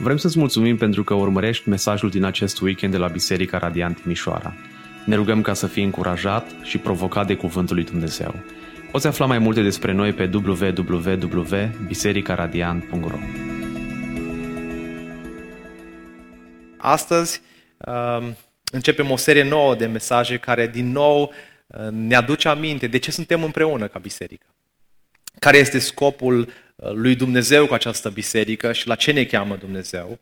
Vrem să-ți mulțumim pentru că urmărești mesajul din acest weekend de la Biserica Radiant Timișoara. Ne rugăm ca să fii încurajat și provocat de Cuvântul lui Dumnezeu. Poți afla mai multe despre noi pe www.bisericaradiant.ro Astăzi um, începem o serie nouă de mesaje care din nou uh, ne aduce aminte de ce suntem împreună ca biserică. Care este scopul uh, lui Dumnezeu cu această biserică și la ce ne cheamă Dumnezeu.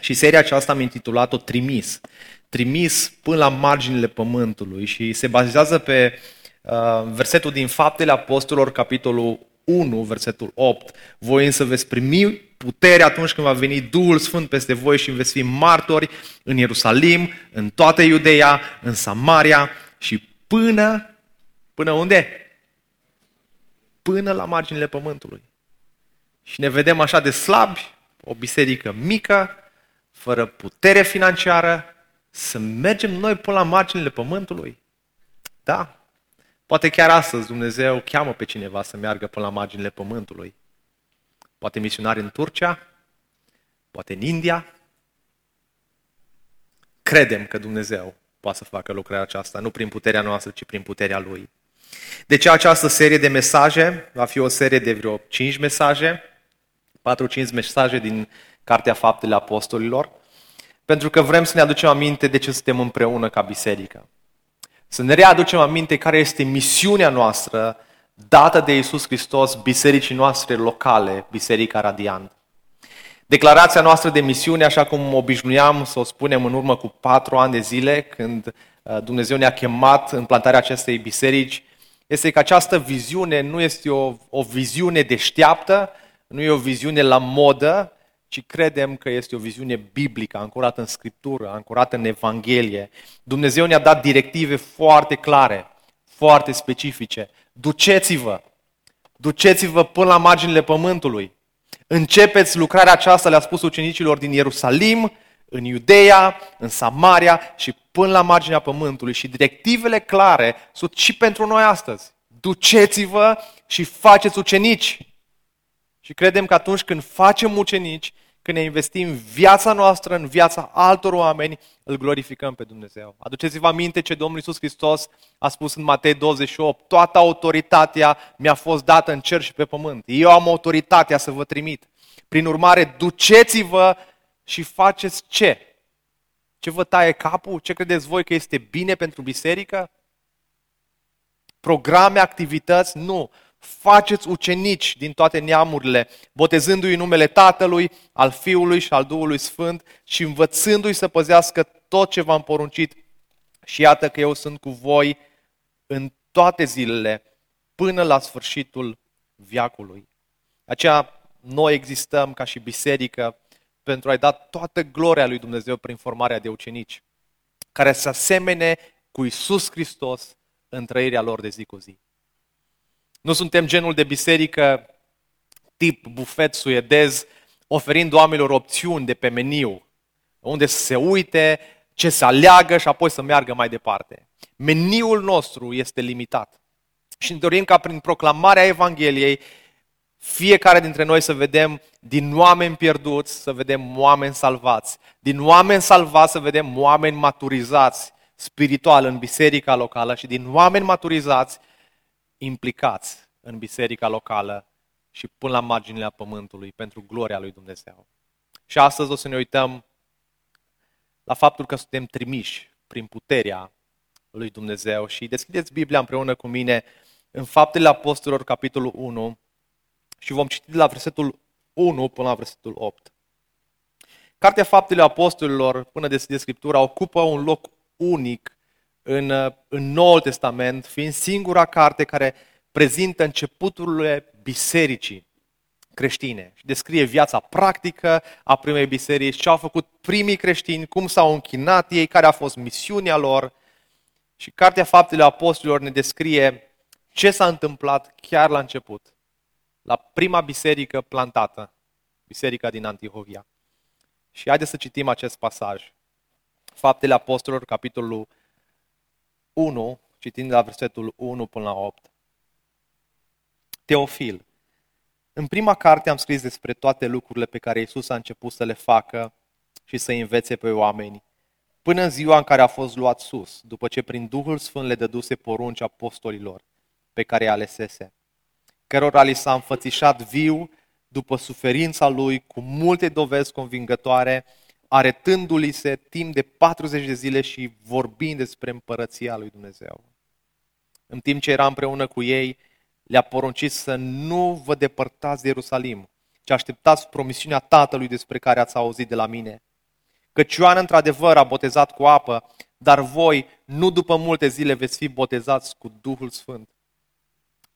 Și seria aceasta am intitulat-o Trimis. Trimis până la marginile pământului și se bazează pe uh, versetul din Faptele Apostolilor, capitolul 1, versetul 8. Voi însă veți primi putere atunci când va veni Duhul Sfânt peste voi și veți fi martori în Ierusalim, în toată Iudeea, în Samaria și până, până unde? Până la marginile pământului. Și ne vedem așa de slabi, o biserică mică, fără putere financiară, să mergem noi până la marginile pământului? Da. Poate chiar astăzi Dumnezeu cheamă pe cineva să meargă până la marginile pământului. Poate misionari în Turcia, poate în India. Credem că Dumnezeu poate să facă lucrarea aceasta, nu prin puterea noastră, ci prin puterea Lui. De ce această serie de mesaje va fi o serie de vreo 5 mesaje, 4-5 mesaje din Cartea Faptele Apostolilor, pentru că vrem să ne aducem aminte de ce suntem împreună ca biserică. Să ne readucem aminte care este misiunea noastră dată de Iisus Hristos bisericii noastre locale, Biserica Radiant. Declarația noastră de misiune, așa cum obișnuiam să o spunem în urmă cu patru ani de zile, când uh, Dumnezeu ne-a chemat în plantarea acestei biserici, este că această viziune nu este o, o viziune deșteaptă, nu e o viziune la modă, ci credem că este o viziune biblică, ancorată în Scriptură, ancorată în Evanghelie. Dumnezeu ne-a dat directive foarte clare, foarte specifice. Duceți-vă! Duceți-vă până la marginile pământului. Începeți lucrarea aceasta, le-a spus ucenicilor din Ierusalim, în Iudeea, în Samaria și până la marginea pământului. Și directivele clare sunt și pentru noi astăzi. Duceți-vă și faceți ucenici. Și credem că atunci când facem ucenici, când ne investim viața noastră în viața altor oameni, îl glorificăm pe Dumnezeu. Aduceți-vă aminte ce Domnul Iisus Hristos a spus în Matei 28. Toată autoritatea mi-a fost dată în cer și pe pământ. Eu am autoritatea să vă trimit. Prin urmare, duceți-vă și faceți ce? Ce vă taie capul? Ce credeți voi că este bine pentru biserică? Programe, activități? Nu faceți ucenici din toate neamurile, botezându-i în numele Tatălui, al Fiului și al Duhului Sfânt și învățându-i să păzească tot ce v-am poruncit. Și iată că eu sunt cu voi în toate zilele, până la sfârșitul viacului. Aceea noi existăm ca și biserică pentru a-i da toată gloria lui Dumnezeu prin formarea de ucenici, care să asemene cu Isus Hristos în trăirea lor de zi cu zi. Nu suntem genul de biserică tip bufet suedez, oferind oamenilor opțiuni de pe meniu, unde să se uite, ce să aleagă și apoi să meargă mai departe. Meniul nostru este limitat. Și ne dorim ca prin proclamarea Evangheliei fiecare dintre noi să vedem din oameni pierduți, să vedem oameni salvați. Din oameni salvați să vedem oameni maturizați spiritual în biserica locală și din oameni maturizați implicați în biserica locală și până la marginile pământului pentru gloria lui Dumnezeu. Și astăzi o să ne uităm la faptul că suntem trimiși prin puterea lui Dumnezeu și deschideți Biblia împreună cu mine în Faptele Apostolilor, capitolul 1 și vom citi de la versetul 1 până la versetul 8. Cartea Faptele Apostolilor, până de Scriptura, ocupă un loc unic în, în Noul Testament, fiind singura carte care prezintă începuturile bisericii creștine și descrie viața practică a primei biserici, ce au făcut primii creștini, cum s-au închinat ei, care a fost misiunea lor. Și Cartea Faptele Apostolilor ne descrie ce s-a întâmplat chiar la început, la prima biserică plantată, biserica din Antihovia. Și haideți să citim acest pasaj. Faptele Apostolilor, capitolul 1, citind la versetul 1 până la 8. Teofil, În prima carte am scris despre toate lucrurile pe care Isus a început să le facă și să învețe pe oameni, până în ziua în care a fost luat sus, după ce prin Duhul Sfânt le dăduse porunci apostolilor pe care i alesese, cărora li s-a înfățișat viu după suferința lui cu multe dovezi convingătoare, arătându-li se timp de 40 de zile și vorbind despre împărăția lui Dumnezeu. În timp ce era împreună cu ei, le-a poruncit să nu vă depărtați de Ierusalim, ci așteptați promisiunea Tatălui despre care ați auzit de la mine. Căci Ioan într-adevăr a botezat cu apă, dar voi nu după multe zile veți fi botezați cu Duhul Sfânt.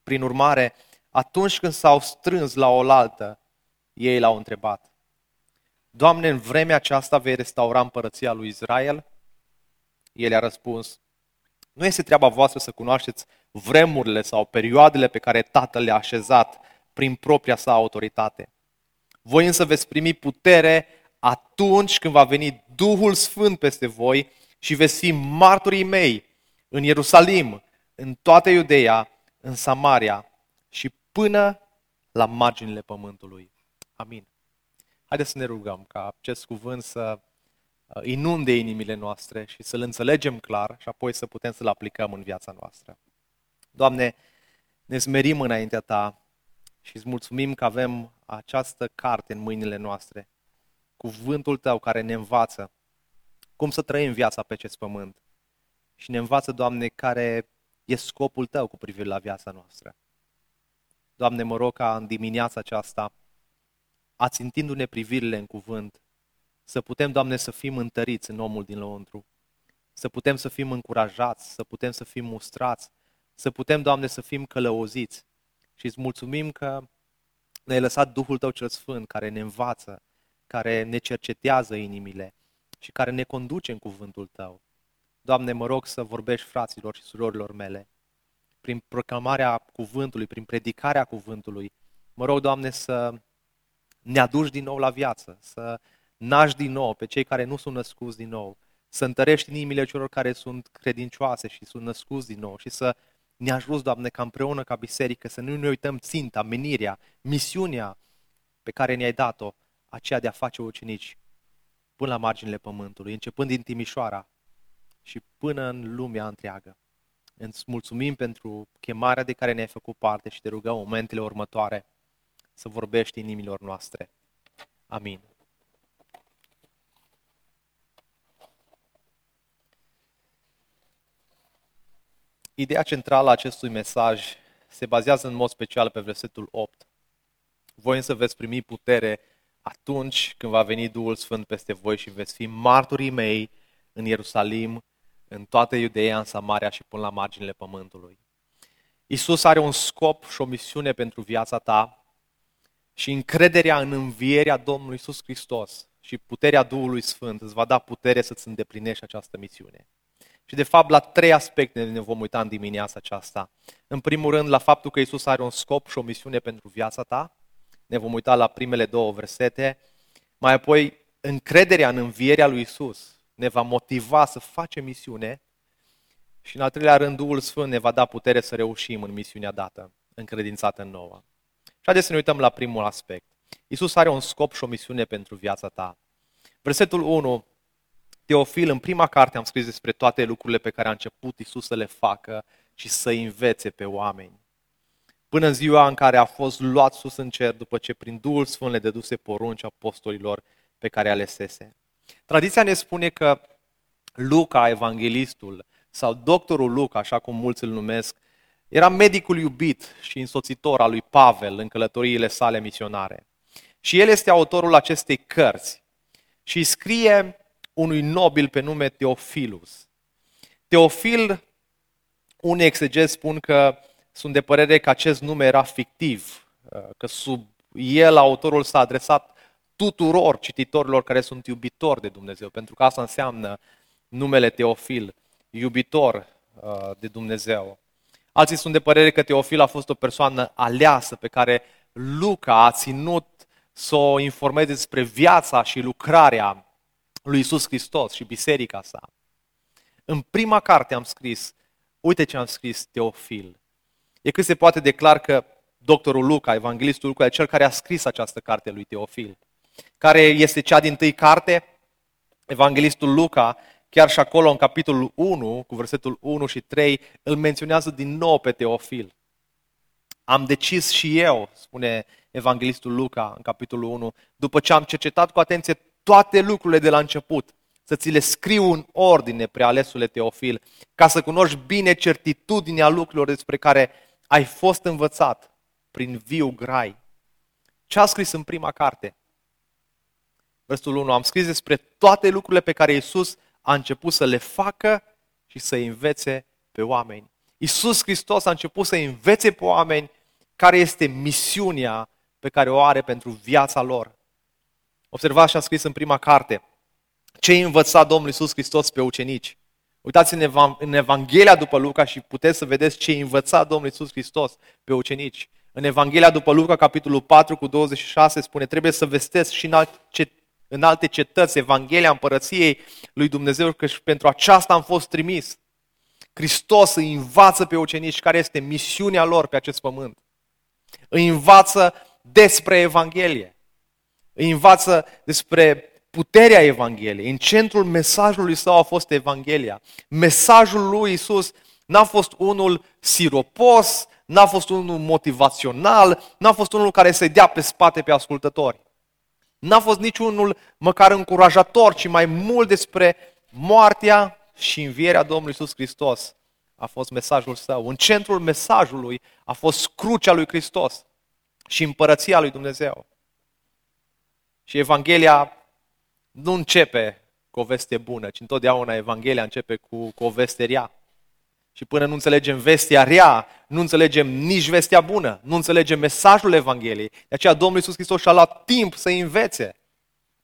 Prin urmare, atunci când s-au strâns la oaltă, ei l-au întrebat, Doamne, în vremea aceasta vei restaura împărăția lui Israel? El a răspuns, nu este treaba voastră să cunoașteți vremurile sau perioadele pe care Tatăl le-a așezat prin propria sa autoritate. Voi însă veți primi putere atunci când va veni Duhul Sfânt peste voi și veți fi martorii mei în Ierusalim, în toată Iudeea, în Samaria și până la marginile pământului. Amin. Haideți să ne rugăm ca acest cuvânt să uh, inunde inimile noastre și să-l înțelegem clar și apoi să putem să-l aplicăm în viața noastră. Doamne, ne smerim înaintea Ta și îți mulțumim că avem această carte în mâinile noastre, cuvântul Tău care ne învață cum să trăim viața pe acest pământ și ne învață, Doamne, care e scopul Tău cu privire la viața noastră. Doamne, mă rog ca în dimineața aceasta, ațintindu-ne privirile în cuvânt, să putem, Doamne, să fim întăriți în omul din lăuntru, să putem să fim încurajați, să putem să fim mustrați, să putem, Doamne, să fim călăuziți. Și îți mulțumim că ne-ai lăsat Duhul Tău cel Sfânt, care ne învață, care ne cercetează inimile și care ne conduce în cuvântul Tău. Doamne, mă rog să vorbești fraților și surorilor mele, prin proclamarea cuvântului, prin predicarea cuvântului. Mă rog, Doamne, să ne aduci din nou la viață, să naști din nou pe cei care nu sunt născuți din nou, să întărești inimile celor care sunt credincioase și sunt născuți din nou și să ne ajuți, Doamne, ca împreună, ca biserică, să nu ne uităm ținta, menirea, misiunea pe care ne-ai dat-o, aceea de a face ucenici până la marginile pământului, începând din Timișoara și până în lumea întreagă. Îți mulțumim pentru chemarea de care ne-ai făcut parte și te rugăm momentele următoare să vorbești inimilor noastre. Amin. Ideea centrală a acestui mesaj se bazează în mod special pe versetul 8. Voi însă veți primi putere atunci când va veni Duhul Sfânt peste voi și veți fi marturii mei în Ierusalim, în toată Iudeea, în Samaria și până la marginile pământului. Isus are un scop și o misiune pentru viața ta și încrederea în învierea Domnului Isus Hristos și puterea Duhului Sfânt îți va da putere să-ți îndeplinești această misiune. Și de fapt la trei aspecte ne vom uita în dimineața aceasta. În primul rând la faptul că Isus are un scop și o misiune pentru viața ta. Ne vom uita la primele două versete. Mai apoi încrederea în învierea lui Isus ne va motiva să facem misiune. Și în al treilea rând Duhul Sfânt ne va da putere să reușim în misiunea dată, încredințată în nouă. Și haideți să ne uităm la primul aspect. Isus are un scop și o misiune pentru viața ta. Versetul 1 Teofil, în prima carte am scris despre toate lucrurile pe care a început Isus să le facă și să învețe pe oameni. Până în ziua în care a fost luat sus în cer după ce prin Duhul Sfânt le dăduse porunci apostolilor pe care alesese. Tradiția ne spune că Luca, evanghelistul, sau doctorul Luca, așa cum mulți îl numesc, era medicul iubit și însoțitor al lui Pavel în călătoriile sale misionare. Și el este autorul acestei cărți și scrie unui nobil pe nume Teofilus. Teofil, unii exegezi spun că sunt de părere că acest nume era fictiv, că sub el autorul s-a adresat tuturor cititorilor care sunt iubitori de Dumnezeu, pentru că asta înseamnă numele Teofil, iubitor uh, de Dumnezeu. Alții sunt de părere că Teofil a fost o persoană aleasă pe care Luca a ținut să o informeze despre viața și lucrarea lui Isus Hristos și biserica sa. În prima carte am scris, uite ce am scris Teofil. E cât se poate declar că doctorul Luca, evanghelistul Luca, cel care a scris această carte lui Teofil. Care este cea din tâi carte? Evanghelistul Luca, chiar și acolo în capitolul 1, cu versetul 1 și 3, îl menționează din nou pe Teofil. Am decis și eu, spune evanghelistul Luca în capitolul 1, după ce am cercetat cu atenție toate lucrurile de la început, să ți le scriu în ordine, prealesule Teofil, ca să cunoști bine certitudinea lucrurilor despre care ai fost învățat prin viu grai. Ce a scris în prima carte? Versul 1. Am scris despre toate lucrurile pe care Iisus a început să le facă și să învețe pe oameni. Iisus Hristos a început să învețe pe oameni care este misiunea pe care o are pentru viața lor. Observați ce a scris în prima carte. Ce a învățat Domnul Iisus Hristos pe ucenici? Uitați în Evanghelia după Luca și puteți să vedeți ce a învățat Domnul Iisus Hristos pe ucenici. În Evanghelia după Luca, capitolul 4 cu 26, spune, trebuie să vestesc și în alte, în alte cetăți Evanghelia împărăției lui Dumnezeu, că și pentru aceasta am fost trimis. Hristos îi învață pe ucenici care este misiunea lor pe acest pământ. Îi învață despre Evanghelie. Îi învață despre puterea Evangheliei. În centrul mesajului său a fost Evanghelia. Mesajul lui Isus n-a fost unul siropos, n-a fost unul motivațional, n-a fost unul care să-i dea pe spate pe ascultători. N-a fost niciunul măcar încurajator, ci mai mult despre moartea și învierea Domnului Isus Hristos a fost mesajul său. În centrul mesajului a fost crucea lui Hristos și împărăția lui Dumnezeu. Și Evanghelia nu începe cu o veste bună, ci întotdeauna Evanghelia începe cu, cu o veste rea. Și până nu înțelegem vestea rea, nu înțelegem nici vestea bună, nu înțelegem mesajul Evangheliei. De aceea Domnul Iisus Hristos și-a luat timp să învețe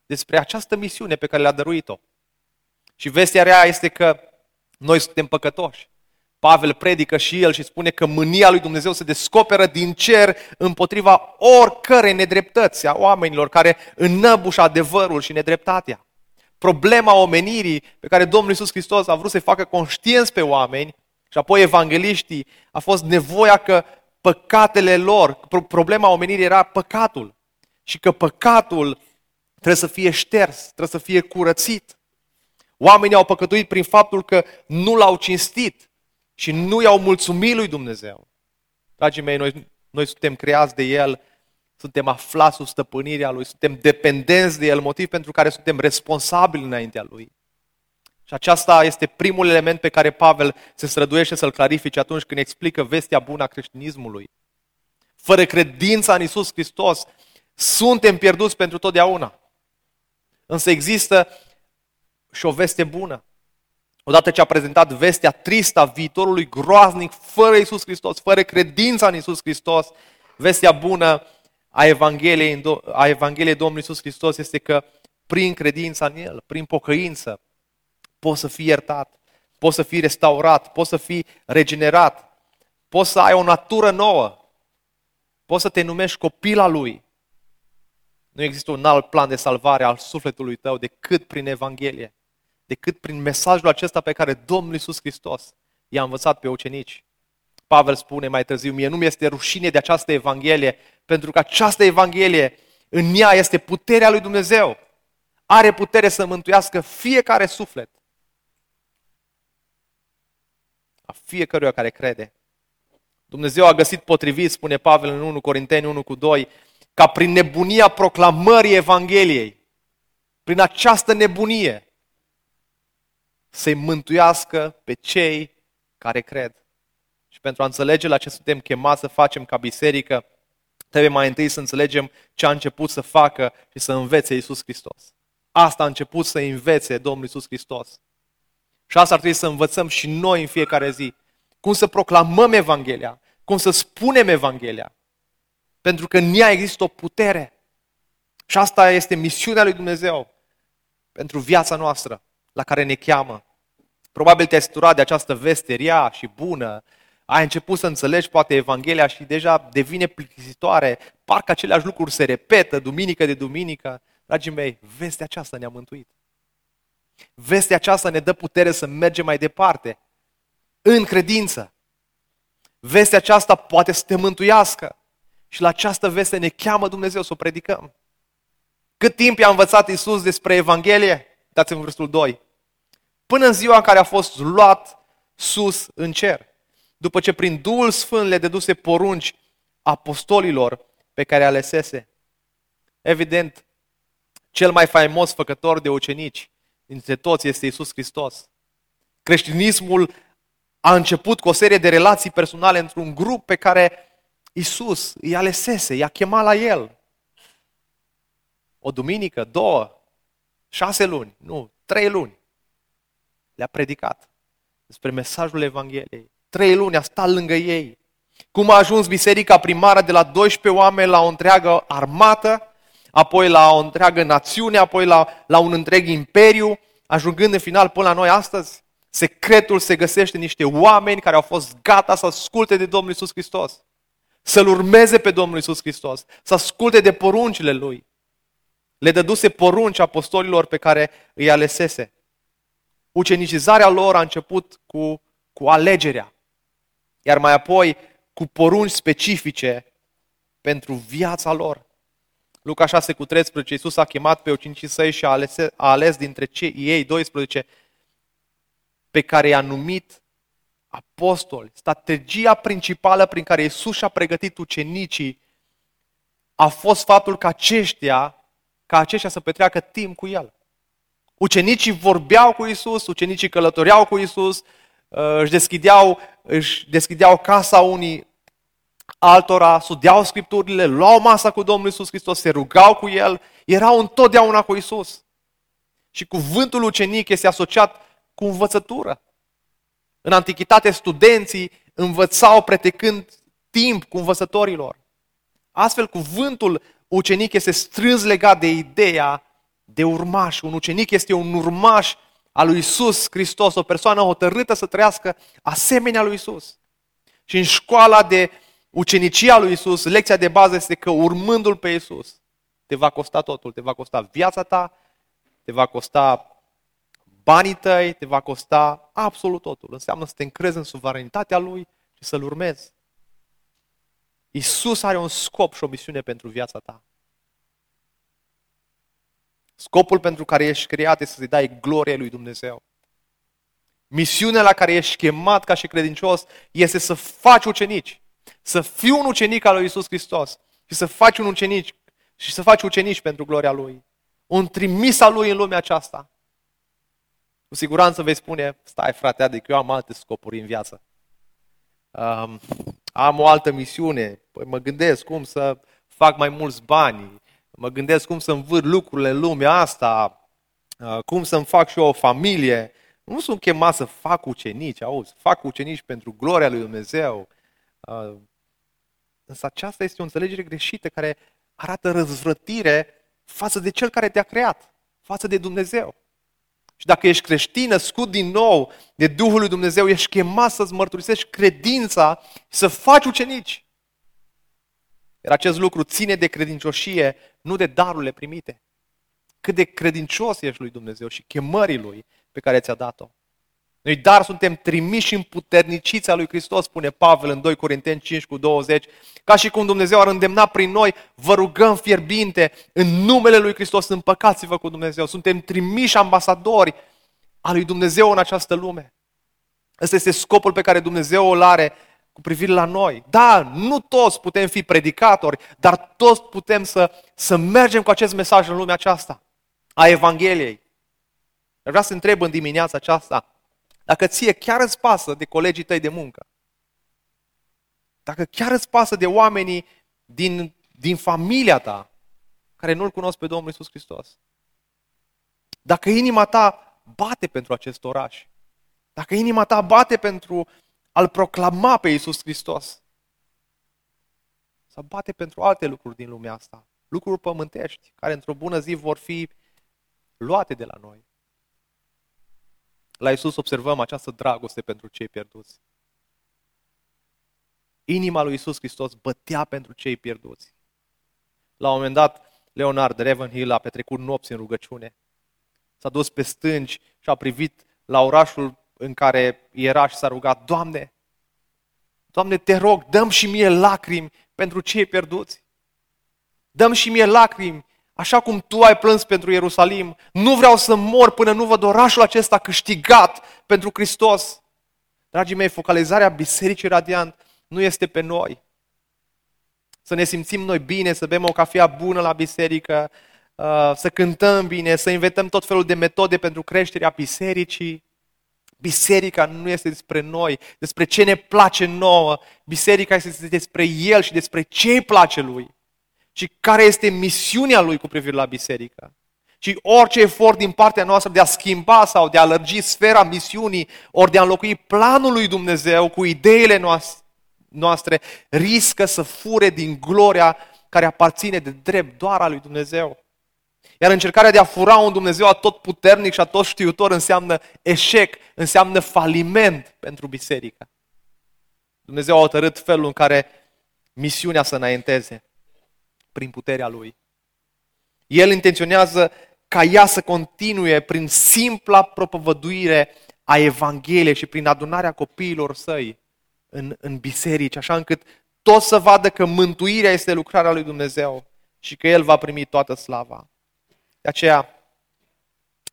despre această misiune pe care le-a dăruit-o. Și vestea rea este că noi suntem păcătoși. Pavel predică și el și spune că mânia lui Dumnezeu se descoperă din cer împotriva oricărei nedreptăți a oamenilor care înnăbușă adevărul și nedreptatea. Problema omenirii pe care Domnul Iisus Hristos a vrut să-i facă conștienți pe oameni și apoi evangeliștii a fost nevoia că păcatele lor, problema omenirii era păcatul și că păcatul trebuie să fie șters, trebuie să fie curățit. Oamenii au păcătuit prin faptul că nu l-au cinstit, și nu i-au mulțumit lui Dumnezeu. Dragii mei, noi, noi suntem creați de El, suntem aflați sub stăpânirea Lui, suntem dependenți de El, motiv pentru care suntem responsabili înaintea Lui. Și aceasta este primul element pe care Pavel se străduiește să-l clarifice atunci când explică vestea bună a creștinismului. Fără credința în Isus Hristos, suntem pierduți pentru totdeauna. Însă există și o veste bună. Odată ce a prezentat vestea tristă a viitorului groaznic, fără Isus Hristos, fără credința în Isus Hristos, vestea bună a Evangheliei, a Evangheliei Domnului Isus Hristos este că prin credința în El, prin pocăință, poți să fii iertat, poți să fii restaurat, poți să fii regenerat, poți să ai o natură nouă, poți să te numești copila Lui. Nu există un alt plan de salvare al sufletului tău decât prin Evanghelie decât prin mesajul acesta pe care Domnul Iisus Hristos i-a învățat pe ucenici. Pavel spune mai târziu, mie nu mi este rușine de această Evanghelie, pentru că această Evanghelie, în ea este puterea lui Dumnezeu. Are putere să mântuiască fiecare suflet. A fiecăruia care crede. Dumnezeu a găsit potrivit, spune Pavel în 1 Corinteni 1 cu 2, ca prin nebunia proclamării Evangheliei, prin această nebunie, să-i mântuiască pe cei care cred. Și pentru a înțelege la ce suntem chemați să facem ca biserică, trebuie mai întâi să înțelegem ce a început să facă și să învețe Iisus Hristos. Asta a început să învețe Domnul Iisus Hristos. Și asta ar trebui să învățăm și noi în fiecare zi. Cum să proclamăm Evanghelia, cum să spunem Evanghelia. Pentru că în ea există o putere. Și asta este misiunea lui Dumnezeu pentru viața noastră la care ne cheamă. Probabil te-ai săturat de această veste rea și bună, ai început să înțelegi poate Evanghelia și deja devine plictisitoare, parcă aceleași lucruri se repetă duminică de duminică. Dragii mei, vestea aceasta ne-a mântuit. Vestea aceasta ne dă putere să mergem mai departe, în credință. Vestea aceasta poate să te mântuiască. Și la această veste ne cheamă Dumnezeu să o predicăm. Cât timp i-a învățat Isus despre Evanghelie? Dați-mi versul 2. Până în ziua în care a fost luat sus în cer. După ce prin Duhul Sfânt le deduse porunci apostolilor pe care alesese. Evident, cel mai faimos făcător de ucenici dintre toți este Isus Hristos. Creștinismul a început cu o serie de relații personale într-un grup pe care Isus îi alesese, i-a chemat la el. O duminică, două, șase luni, nu, trei luni. Le-a predicat despre mesajul Evangheliei. Trei luni a stat lângă ei. Cum a ajuns biserica primară de la 12 oameni la o întreagă armată, apoi la o întreagă națiune, apoi la, la un întreg imperiu, ajungând în final până la noi astăzi. Secretul se găsește în niște oameni care au fost gata să asculte de Domnul Isus Hristos, să-L urmeze pe Domnul Isus Hristos, să asculte de poruncile Lui. Le dăduse porunci apostolilor pe care îi alesese. Ucenicizarea lor a început cu, cu alegerea, iar mai apoi cu porunci specifice pentru viața lor. Luca 6 cu 13, Iisus a chemat pe ucenicii săi și a ales, a ales dintre cei ei 12 pe care i-a numit apostoli. Strategia principală prin care Iisus și-a pregătit ucenicii a fost faptul că aceștia, ca aceștia să petreacă timp cu El. Ucenicii vorbeau cu Isus, ucenicii călătoreau cu Isus, uh, își deschideau, își deschideau casa unii altora, studiau Scripturile, luau masa cu Domnul Isus Hristos, se rugau cu El, erau întotdeauna cu Isus. Și cuvântul ucenic este asociat cu învățătură. În antichitate, studenții învățau pretecând timp cu învățătorilor. Astfel, cuvântul ucenic este strâns legat de ideea de urmaș. Un ucenic este un urmaș al lui Isus Hristos, o persoană hotărâtă să trăiască asemenea lui Isus. Și în școala de ucenicia lui Isus, lecția de bază este că urmându-L pe Isus, te va costa totul, te va costa viața ta, te va costa banii tăi, te va costa absolut totul. Înseamnă să te încrezi în suveranitatea Lui și să-L urmezi. Isus are un scop și o misiune pentru viața ta. Scopul pentru care ești creat este să-i dai glorie lui Dumnezeu. Misiunea la care ești chemat ca și credincios este să faci ucenici. Să fii un ucenic al lui Isus Hristos și să faci un ucenic și să faci ucenici pentru gloria Lui. Un trimis al Lui în lumea aceasta. Cu siguranță vei spune, stai frate, adică eu am alte scopuri în viață. Um, am o altă misiune, păi mă gândesc cum să fac mai mulți bani, mă gândesc cum să învârt lucrurile în lumea asta, uh, cum să-mi fac și eu o familie. Nu sunt chemat să fac ucenici, auzi, fac ucenici pentru gloria lui Dumnezeu. Uh, însă aceasta este o înțelegere greșită care arată răzvrătire față de cel care te-a creat, față de Dumnezeu. Și dacă ești creștin, născut din nou de Duhul lui Dumnezeu, ești chemat să-ți mărturisești credința și să faci ucenici. Iar acest lucru ține de credincioșie, nu de darurile primite. Cât de credincios ești lui Dumnezeu și chemării lui pe care ți-a dat-o. Noi dar suntem trimiși în puternicița lui Hristos, spune Pavel în 2 Corinteni 5 cu 20, ca și cum Dumnezeu ar îndemna prin noi, vă rugăm fierbinte, în numele lui Hristos împăcați-vă cu Dumnezeu. Suntem trimiși ambasadori al lui Dumnezeu în această lume. Ăsta este scopul pe care Dumnezeu îl are cu privire la noi. Da, nu toți putem fi predicatori, dar toți putem să, să mergem cu acest mesaj în lumea aceasta, a Evangheliei. Vreau să întreb în dimineața aceasta, dacă ție chiar îți pasă de colegii tăi de muncă, dacă chiar îți pasă de oamenii din, din familia ta care nu-L cunosc pe Domnul Isus Hristos, dacă inima ta bate pentru acest oraș, dacă inima ta bate pentru a-L proclama pe Isus Hristos, să bate pentru alte lucruri din lumea asta, lucruri pământești, care într-o bună zi vor fi luate de la noi. La Isus observăm această dragoste pentru cei pierduți. Inima lui Isus Hristos bătea pentru cei pierduți. La un moment dat, Leonard Ravenhill a petrecut nopți în rugăciune. S-a dus pe stânci și a privit la orașul în care era și s-a rugat, Doamne, Doamne, te rog, dăm și mie lacrimi pentru cei pierduți. Dăm și mie lacrimi, așa cum tu ai plâns pentru Ierusalim. Nu vreau să mor până nu văd orașul acesta câștigat pentru Hristos. Dragii mei, focalizarea Bisericii Radiant nu este pe noi. Să ne simțim noi bine, să bem o cafea bună la biserică, uh, să cântăm bine, să inventăm tot felul de metode pentru creșterea bisericii. Biserica nu este despre noi, despre ce ne place nouă. Biserica este despre El și despre ce îi place Lui. Și care este misiunea Lui cu privire la biserică. Și orice efort din partea noastră de a schimba sau de a lărgi sfera misiunii, ori de a înlocui planul lui Dumnezeu cu ideile noastre, riscă să fure din gloria care aparține de drept doar a lui Dumnezeu. Iar încercarea de a fura un Dumnezeu atot puternic și atot știutor înseamnă eșec, înseamnă faliment pentru biserică. Dumnezeu a hotărât felul în care misiunea să înainteze prin puterea Lui. El intenționează ca ea să continue prin simpla propovăduire a Evangheliei și prin adunarea copiilor săi în, în biserici, așa încât toți să vadă că mântuirea este lucrarea lui Dumnezeu și că El va primi toată slava. De aceea,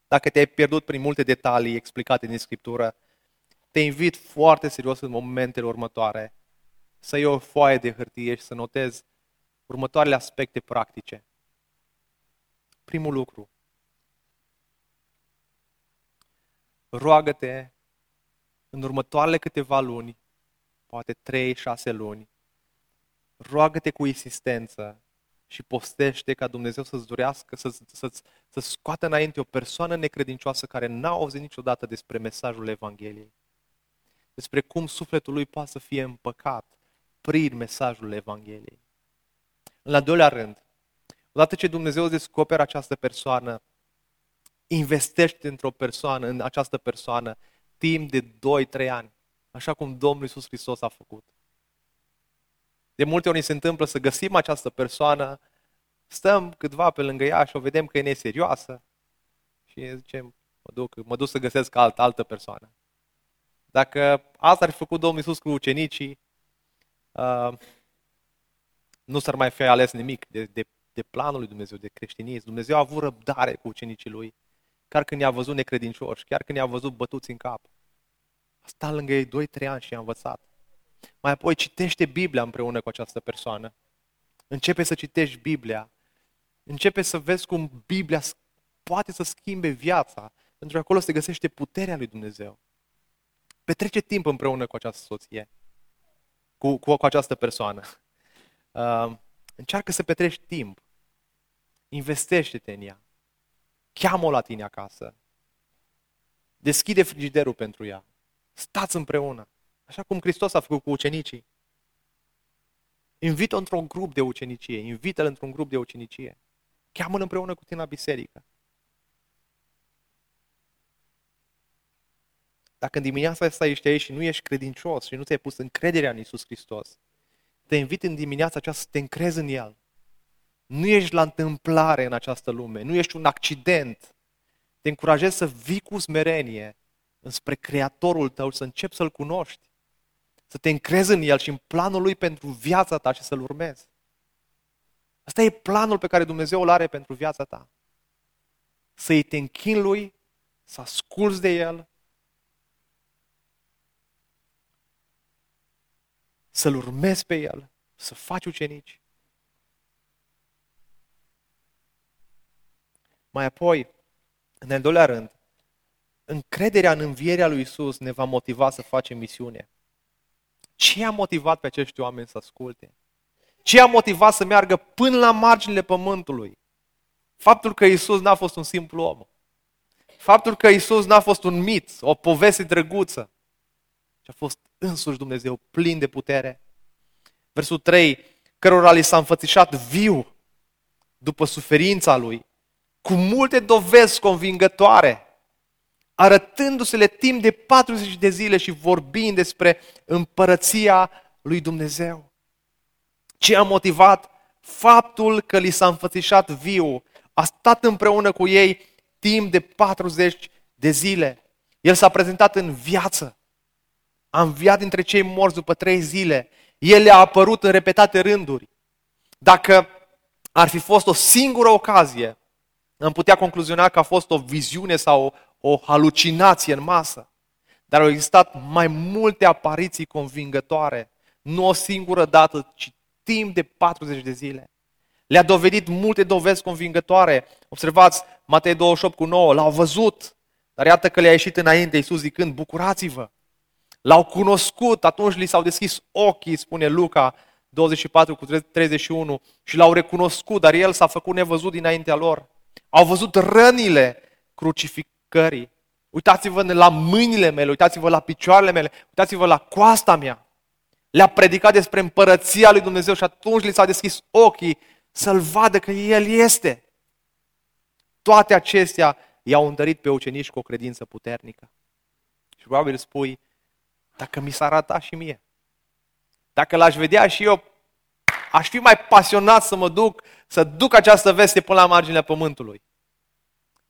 dacă te-ai pierdut prin multe detalii explicate din Scriptură, te invit foarte serios în momentele următoare să iei o foaie de hârtie și să notezi următoarele aspecte practice. Primul lucru. Roagă-te în următoarele câteva luni, poate 3-6 luni, roagă-te cu insistență și postește ca Dumnezeu să-ți durească, să, să, să scoată înainte o persoană necredincioasă care n-a auzit niciodată despre mesajul Evangheliei. Despre cum sufletul lui poate să fie împăcat prin mesajul Evangheliei. În al doilea rând, odată ce Dumnezeu îți descoperă această persoană, investește într-o persoană, în această persoană, timp de 2-3 ani, așa cum Domnul Iisus Hristos a făcut. De multe ori se întâmplă să găsim această persoană, stăm câtva pe lângă ea și o vedem că e neserioasă și zicem, mă duc, mă duc să găsesc altă, altă persoană. Dacă asta ar fi făcut Domnul Iisus cu ucenicii, uh, nu s-ar mai fi ales nimic de, de, de planul lui Dumnezeu, de creștinism. Dumnezeu a avut răbdare cu ucenicii lui, chiar când i-a văzut necredincioși, chiar când i-a văzut bătuți în cap. A stat lângă ei 2-3 ani și i-a învățat. Mai apoi citește Biblia împreună cu această persoană. Începe să citești Biblia. Începe să vezi cum Biblia poate să schimbe viața, pentru că acolo se găsește puterea lui Dumnezeu. Petrece timp împreună cu această soție, cu, cu, cu această persoană. Uh, încearcă să petrești timp. Investește-te în ea. Cheamă-o la tine acasă. Deschide frigiderul pentru ea. Stați împreună. Așa cum Hristos a făcut cu ucenicii. Invită-o într-un grup de ucenicie. Invită-l într-un grup de ucenicie. Cheamă-l împreună cu tine la biserică. Dacă în dimineața asta ești aici și nu ești credincios și nu ți-ai pus încrederea în Isus Hristos, te invit în dimineața aceasta să te încrezi în El. Nu ești la întâmplare în această lume, nu ești un accident. Te încurajez să vii cu smerenie înspre Creatorul tău, să începi să-L cunoști să te încrezi în El și în planul Lui pentru viața ta și să-L urmezi. Asta e planul pe care Dumnezeu îl are pentru viața ta. Să-i te închin Lui, să asculți de El, să-L urmezi pe El, să faci ucenici. Mai apoi, în al doilea rând, încrederea în învierea lui Isus ne va motiva să facem misiune. Ce a motivat pe acești oameni să asculte? Ce a motivat să meargă până la marginile pământului? Faptul că Isus n-a fost un simplu om. Faptul că Isus n-a fost un mit, o poveste drăguță, ci a fost însuși Dumnezeu plin de putere. Versul 3, cărora li s-a înfățișat viu după suferința lui, cu multe dovezi convingătoare arătându-se-le timp de 40 de zile și vorbind despre împărăția lui Dumnezeu. Ce a motivat? Faptul că li s-a înfățișat viu, a stat împreună cu ei timp de 40 de zile. El s-a prezentat în viață. A înviat dintre cei morți după trei zile. El le-a apărut în repetate rânduri. Dacă ar fi fost o singură ocazie, am putea concluziona că a fost o viziune sau o, o halucinație în masă. Dar au existat mai multe apariții convingătoare, nu o singură dată, ci timp de 40 de zile. Le-a dovedit multe dovezi convingătoare. Observați, Matei 28 cu 9, l-au văzut, dar iată că le-a ieșit înainte Iisus zicând, bucurați-vă. L-au cunoscut, atunci li s-au deschis ochii, spune Luca 24 cu 31, și l-au recunoscut, dar el s-a făcut nevăzut dinaintea lor. Au văzut rănile crucificării. Uitați-vă la mâinile mele, uitați-vă la picioarele mele, uitați-vă la coasta mea. Le-a predicat despre împărăția lui Dumnezeu și atunci li s-a deschis ochii să-L vadă că El este. Toate acestea i-au întărit pe ucenici cu o credință puternică. Și probabil spui, dacă mi s-ar arăta și mie, dacă l-aș vedea și eu, aș fi mai pasionat să mă duc, să duc această veste până la marginea pământului.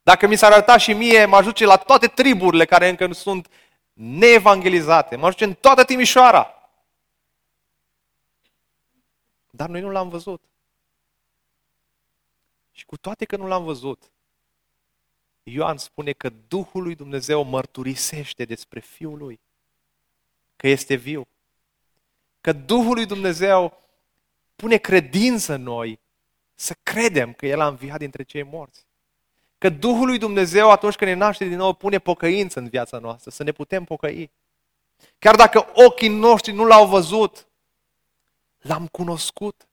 Dacă mi s-ar arăta și mie, mă ajunge la toate triburile care încă nu sunt neevangelizate, mă ajunge în toată Timișoara. Dar noi nu l-am văzut. Și cu toate că nu l-am văzut, Ioan spune că Duhul lui Dumnezeu mărturisește despre Fiul lui, că este viu. Că Duhul lui Dumnezeu pune credință în noi să credem că El a înviat dintre cei morți. Că Duhul lui Dumnezeu atunci când ne naște din nou pune pocăință în viața noastră, să ne putem pocăi. Chiar dacă ochii noștri nu l-au văzut, l-am cunoscut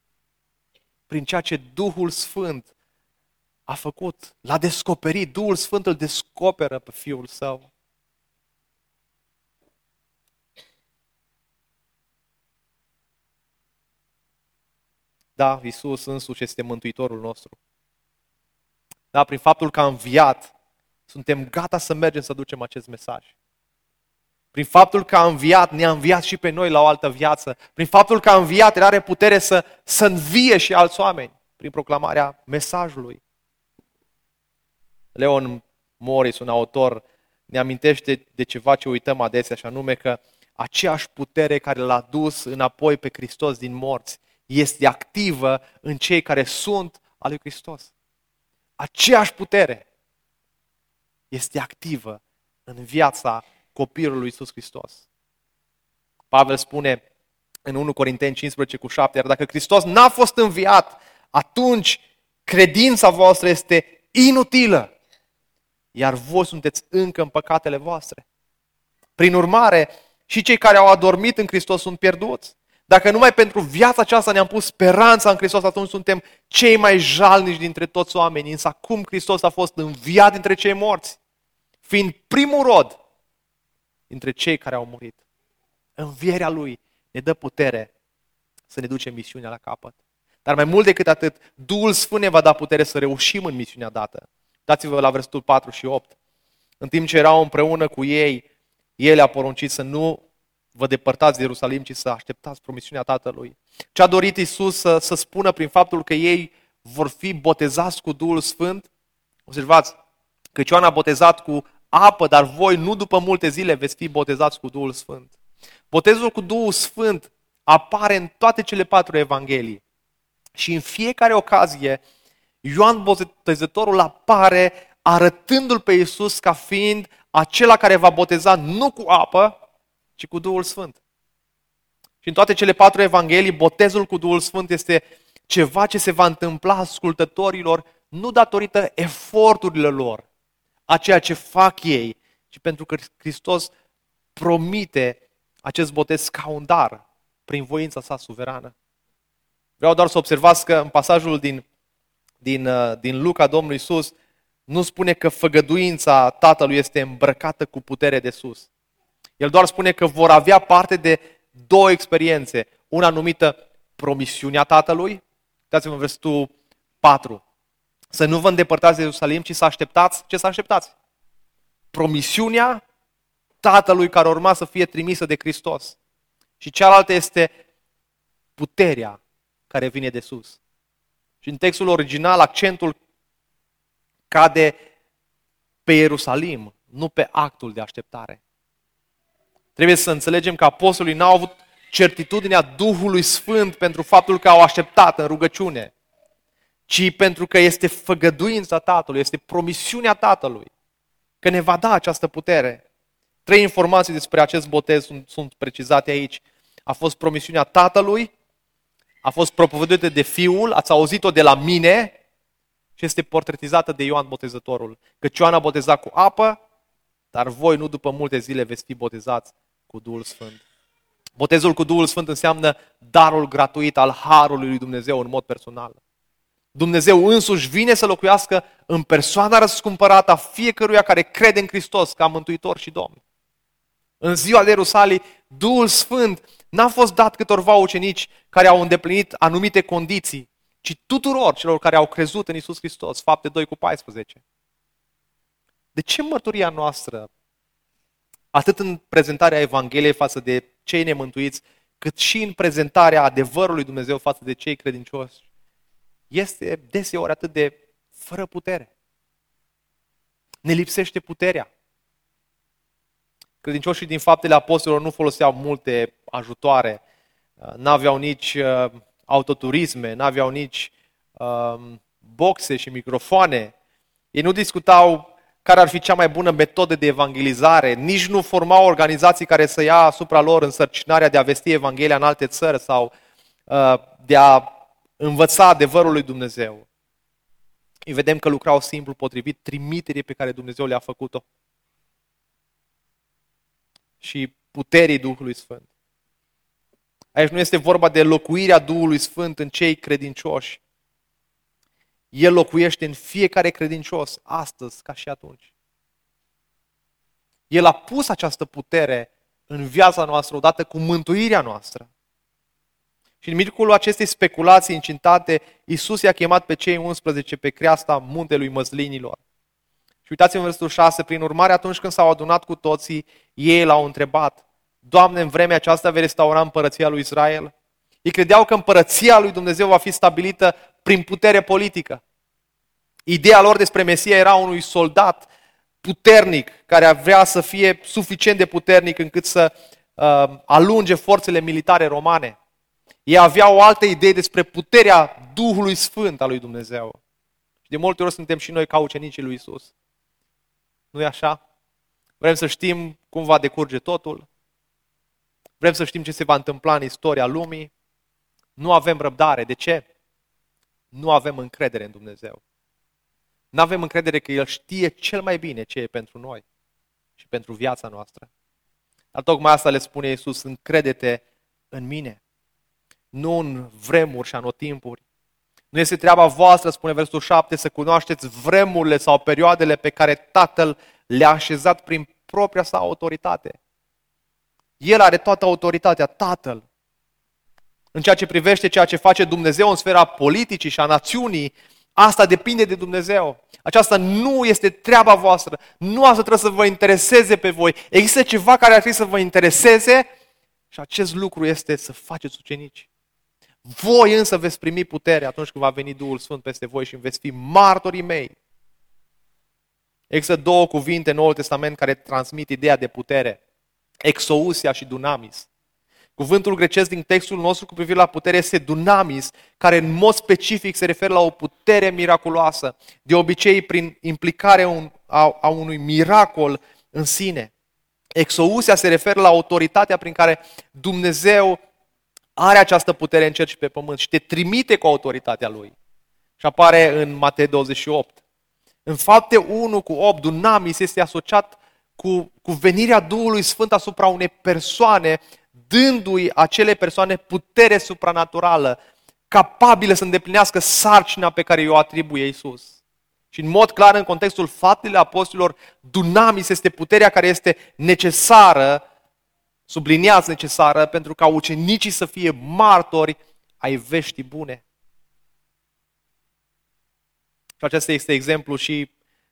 prin ceea ce Duhul Sfânt a făcut, l-a descoperit, Duhul Sfânt îl descoperă pe Fiul Său. Da, Isus însuși este Mântuitorul nostru. Da, prin faptul că a înviat, suntem gata să mergem să ducem acest mesaj. Prin faptul că a înviat, ne-a înviat și pe noi la o altă viață. Prin faptul că a înviat, El are putere să, să învie și alți oameni prin proclamarea mesajului. Leon Morris, un autor, ne amintește de ceva ce uităm adesea, și anume că aceeași putere care l-a dus înapoi pe Hristos din morți este activă în cei care sunt al lui Hristos. Aceeași putere este activă în viața copilului Iisus Hristos. Pavel spune în 1 Corinteni 15 cu 7, iar dacă Hristos n-a fost înviat, atunci credința voastră este inutilă iar voi sunteți încă în păcatele voastre. Prin urmare, și cei care au adormit în Hristos sunt pierduți. Dacă numai pentru viața aceasta ne-am pus speranța în Hristos, atunci suntem cei mai jalnici dintre toți oamenii. Însă acum Hristos a fost înviat dintre cei morți, fiind primul rod dintre cei care au murit. Învierea Lui ne dă putere să ne ducem misiunea la capăt. Dar mai mult decât atât, Duhul Sfânt ne va da putere să reușim în misiunea dată. Dați-vă la versetul 4 și 8. În timp ce erau împreună cu ei, el a poruncit să nu vă depărtați de Ierusalim, ci să așteptați promisiunea Tatălui. Ce a dorit Isus să, să spună prin faptul că ei vor fi botezați cu Duhul Sfânt? Observați că Ioan a botezat cu apă, dar voi nu după multe zile veți fi botezați cu Duhul Sfânt. Botezul cu Duhul Sfânt apare în toate cele patru evanghelii. Și în fiecare ocazie Ioan Botezătorul apare arătându-l pe Iisus ca fiind acela care va boteza nu cu apă, ci cu Duhul Sfânt. Și în toate cele patru evanghelii, botezul cu Duhul Sfânt este ceva ce se va întâmpla ascultătorilor nu datorită eforturilor lor, a ceea ce fac ei, ci pentru că Hristos promite acest botez ca un dar prin voința sa suverană. Vreau doar să observați că în pasajul din din, uh, din Luca Domnului Isus nu spune că făgăduința Tatălui este îmbrăcată cu putere de sus. El doar spune că vor avea parte de două experiențe. Una numită promisiunea Tatălui, uitați-vă în versetul 4. Să nu vă îndepărtați de Ierusalim, ci să așteptați. Ce să așteptați? Promisiunea Tatălui care urma să fie trimisă de Hristos. Și cealaltă este puterea care vine de sus. Și în textul original accentul cade pe Ierusalim, nu pe actul de așteptare. Trebuie să înțelegem că apostolii n-au avut certitudinea Duhului Sfânt pentru faptul că au așteptat în rugăciune, ci pentru că este făgăduința Tatălui, este promisiunea Tatălui, că ne va da această putere. Trei informații despre acest botez sunt, sunt precizate aici. A fost promisiunea Tatălui, a fost propovăduită de Fiul, ați auzit-o de la mine și este portretizată de Ioan Botezătorul. Că Ioan a botezat cu apă, dar voi nu după multe zile veți fi botezați cu Duhul Sfânt. Botezul cu Duhul Sfânt înseamnă darul gratuit al Harului lui Dumnezeu în mod personal. Dumnezeu însuși vine să locuiască în persoana răscumpărată a fiecăruia care crede în Hristos ca Mântuitor și Domn. În ziua de Ierusalim, Duhul Sfânt n-a fost dat câtorva ucenici care au îndeplinit anumite condiții, ci tuturor celor care au crezut în Isus Hristos. Fapte 2 cu 14. De ce mărturia noastră, atât în prezentarea Evangheliei față de cei nemântuiți, cât și în prezentarea adevărului Dumnezeu față de cei credincioși, este deseori atât de fără putere. Ne lipsește puterea. Credincioșii din faptele apostolilor nu foloseau multe ajutoare, n-aveau nici uh, autoturisme, n-aveau nici um, boxe și microfoane. Ei nu discutau care ar fi cea mai bună metodă de evangelizare, nici nu formau organizații care să ia asupra lor însărcinarea de a vesti Evanghelia în alte țări sau uh, de a învăța adevărul lui Dumnezeu. Îi vedem că lucrau simplu potrivit trimiterii pe care Dumnezeu le-a făcut-o. Și puterii Duhului Sfânt. Aici nu este vorba de locuirea Duhului Sfânt în cei credincioși. El locuiește în fiecare credincios, astăzi ca și atunci. El a pus această putere în viața noastră odată cu mântuirea noastră. Și în mijlocul acestei speculații incintate, Isus i-a chemat pe cei 11 pe creasta muntelui măslinilor. Și uitați-vă în versetul 6, prin urmare atunci când s-au adunat cu toții, ei l-au întrebat, Doamne, în vremea aceasta vei restaura împărăția lui Israel? Ei credeau că împărăția lui Dumnezeu va fi stabilită prin putere politică. Ideea lor despre Mesia era unui soldat puternic, care vrea să fie suficient de puternic încât să uh, alunge forțele militare romane. Ei aveau o altă idee despre puterea Duhului Sfânt al lui Dumnezeu. Și de multe ori suntem și noi ca ucenicii lui Isus. nu e așa? Vrem să știm cum va decurge totul. Vrem să știm ce se va întâmpla în istoria lumii. Nu avem răbdare. De ce? Nu avem încredere în Dumnezeu. Nu avem încredere că El știe cel mai bine ce e pentru noi și pentru viața noastră. Dar tocmai asta le spune Iisus, încredete în mine nu în vremuri și anotimpuri. Nu este treaba voastră, spune versul 7, să cunoașteți vremurile sau perioadele pe care Tatăl le-a așezat prin propria sa autoritate. El are toată autoritatea, Tatăl. În ceea ce privește ceea ce face Dumnezeu în sfera politicii și a națiunii, asta depinde de Dumnezeu. Aceasta nu este treaba voastră. Nu asta trebuie să vă intereseze pe voi. Există ceva care ar trebui să vă intereseze și acest lucru este să faceți ucenici. Voi însă veți primi putere atunci când va veni Duhul Sfânt peste voi și veți fi martorii mei. Există două cuvinte în Noul Testament care transmit ideea de putere. Exousia și dunamis. Cuvântul grecesc din textul nostru cu privire la putere este dunamis, care în mod specific se referă la o putere miraculoasă, de obicei prin implicare a, a unui miracol în sine. Exousia se referă la autoritatea prin care Dumnezeu are această putere în cer și pe pământ și te trimite cu autoritatea Lui. Și apare în Matei 28. În fapte 1 cu 8, Dunamis este asociat cu, cu venirea Duhului Sfânt asupra unei persoane, dându-i acele persoane putere supranaturală, capabilă să îndeplinească sarcina pe care o atribuie Iisus. Și în mod clar, în contextul faptele apostolilor, Dunamis este puterea care este necesară subliniați necesară pentru ca ucenicii să fie martori ai veștii bune. Și acesta este exemplu și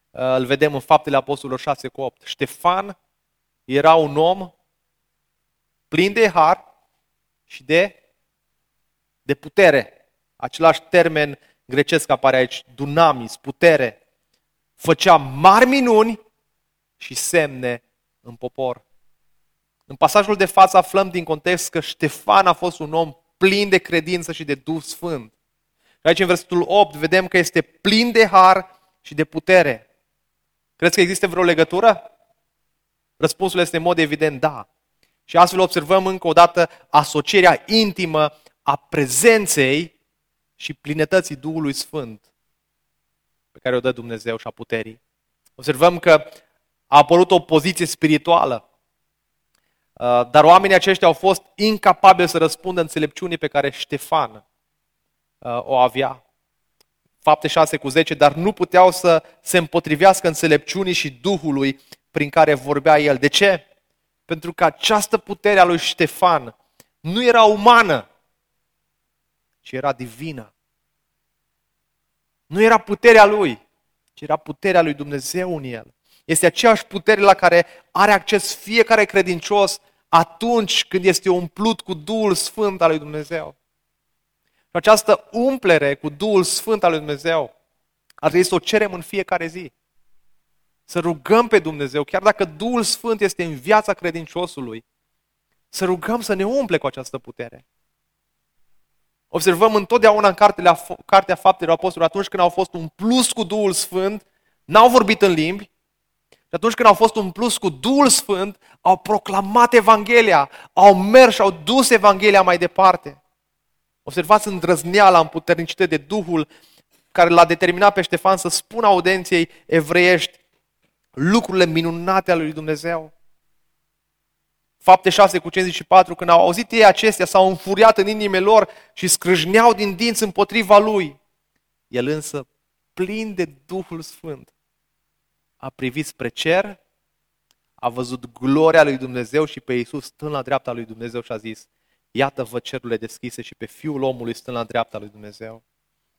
uh, îl vedem în Faptele Apostolilor 6 cu 8. Ștefan era un om plin de har și de, de putere. Același termen grecesc apare aici, dunamis, putere. Făcea mari minuni și semne în popor. În pasajul de față aflăm din context că Ștefan a fost un om plin de credință și de Duh Sfânt. Și aici în versetul 8 vedem că este plin de har și de putere. Crezi că există vreo legătură? Răspunsul este în mod evident da. Și astfel observăm încă o dată asocierea intimă a prezenței și plinătății Duhului Sfânt pe care o dă Dumnezeu și a puterii. Observăm că a apărut o poziție spirituală, uh, dar oamenii aceștia au fost incapabili să răspundă înțelepciunii pe care Ștefan uh, o avea. Fapte 6 cu 10, dar nu puteau să se împotrivească înțelepciunii și Duhului prin care vorbea el. De ce? Pentru că această putere a lui Ștefan nu era umană, ci era divină. Nu era puterea lui, ci era puterea lui Dumnezeu în el. Este aceeași putere la care are acces fiecare credincios atunci când este umplut cu Duhul Sfânt al lui Dumnezeu. Și această umplere cu Duhul Sfânt al lui Dumnezeu ar trebui să o cerem în fiecare zi. Să rugăm pe Dumnezeu, chiar dacă Duhul Sfânt este în viața credinciosului, să rugăm să ne umple cu această putere. Observăm întotdeauna în cartele, Cartea Faptelor Apostolilor, atunci când au fost un plus cu Duhul Sfânt, n-au vorbit în limbi, și atunci când au fost un plus cu Duhul Sfânt, au proclamat Evanghelia, au mers și au dus Evanghelia mai departe. Observați îndrăzneala, împuternicită de Duhul care l-a determinat pe Ștefan să spună audenției evreiești lucrurile minunate ale lui Dumnezeu. Fapte 6 cu 54, când au auzit ei acestea, s-au înfuriat în inimile lor și scrâșneau din dinți împotriva lui. El însă, plin de Duhul Sfânt, a privit spre cer, a văzut gloria lui Dumnezeu și pe Iisus stând la dreapta lui Dumnezeu și a zis, iată-vă cerurile deschise și pe Fiul omului stând la dreapta lui Dumnezeu.